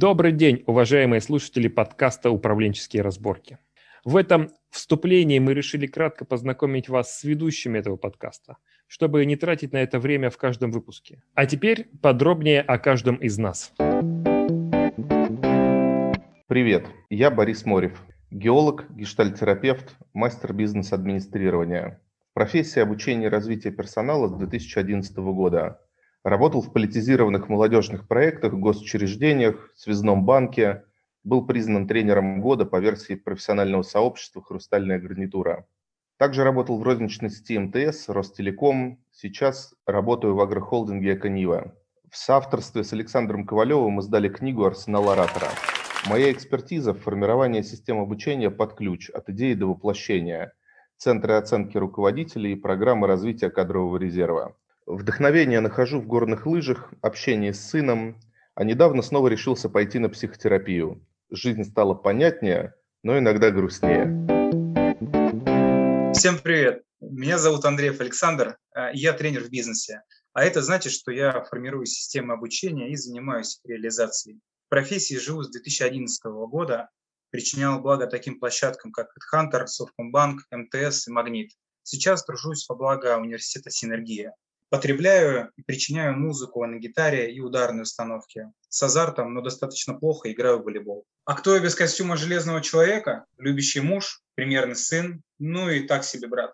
Добрый день, уважаемые слушатели подкаста «Управленческие разборки». В этом вступлении мы решили кратко познакомить вас с ведущими этого подкаста, чтобы не тратить на это время в каждом выпуске. А теперь подробнее о каждом из нас. Привет, я Борис Морев, геолог, гештальтерапевт, мастер бизнес-администрирования. Профессия обучения и развития персонала с 2011 года. Работал в политизированных молодежных проектах, госучреждениях, связном банке, был признан тренером года по версии профессионального сообщества «Хрустальная гарнитура». Также работал в розничной сети МТС, Ростелеком. Сейчас работаю в агрохолдинге «Эконива». В соавторстве с Александром Ковалевым мы сдали книгу «Арсенал оратора». Моя экспертиза в формировании систем обучения под ключ от идеи до воплощения, центры оценки руководителей и программы развития кадрового резерва. Вдохновение нахожу в горных лыжах, общении с сыном, а недавно снова решился пойти на психотерапию. Жизнь стала понятнее, но иногда грустнее. Всем привет! Меня зовут Андреев Александр, э, я тренер в бизнесе. А это значит, что я формирую системы обучения и занимаюсь реализацией. В профессии живу с 2011 года, причинял благо таким площадкам, как HeadHunter, Совкомбанк, МТС и Магнит. Сейчас тружусь во благо университета «Синергия». Потребляю и причиняю музыку на гитаре и ударной установке. С азартом, но достаточно плохо играю в волейбол. А кто я без костюма железного человека? Любящий муж, примерный сын, ну и так себе брат.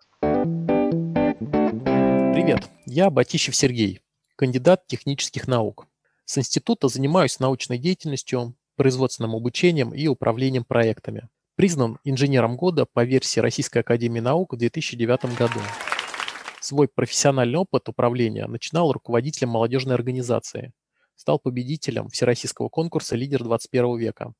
Привет, я Батищев Сергей, кандидат технических наук. С института занимаюсь научной деятельностью, производственным обучением и управлением проектами. Признан инженером года по версии Российской Академии Наук в 2009 году. Свой профессиональный опыт управления начинал руководителем молодежной организации. Стал победителем всероссийского конкурса «Лидер 21 века».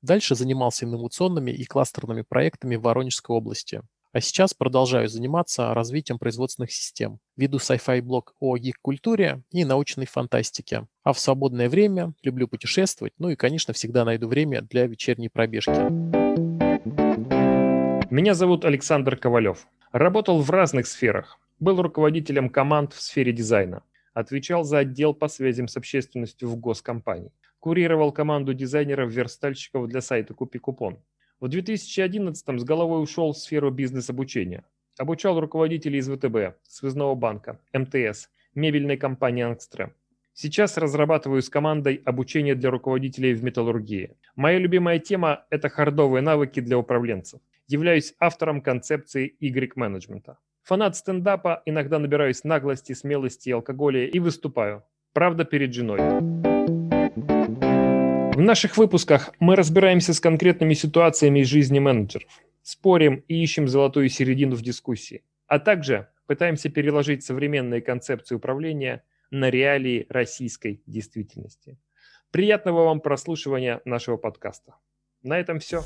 Дальше занимался инновационными и кластерными проектами в Воронежской области. А сейчас продолжаю заниматься развитием производственных систем. Веду sci-fi блог о гик-культуре и научной фантастике. А в свободное время люблю путешествовать, ну и, конечно, всегда найду время для вечерней пробежки. Меня зовут Александр Ковалев. Работал в разных сферах. Был руководителем команд в сфере дизайна. Отвечал за отдел по связям с общественностью в госкомпании. Курировал команду дизайнеров-верстальщиков для сайта «Купи купон». В 2011 с головой ушел в сферу бизнес-обучения. Обучал руководителей из ВТБ, Связного банка, МТС, мебельной компании «Ангстрем». Сейчас разрабатываю с командой обучение для руководителей в металлургии. Моя любимая тема – это хардовые навыки для управленцев. Являюсь автором концепции Y-менеджмента. Фанат стендапа, иногда набираюсь наглости, смелости и алкоголя и выступаю. Правда, перед женой. В наших выпусках мы разбираемся с конкретными ситуациями из жизни менеджеров, спорим и ищем золотую середину в дискуссии, а также пытаемся переложить современные концепции управления на реалии российской действительности. Приятного вам прослушивания нашего подкаста. На этом все.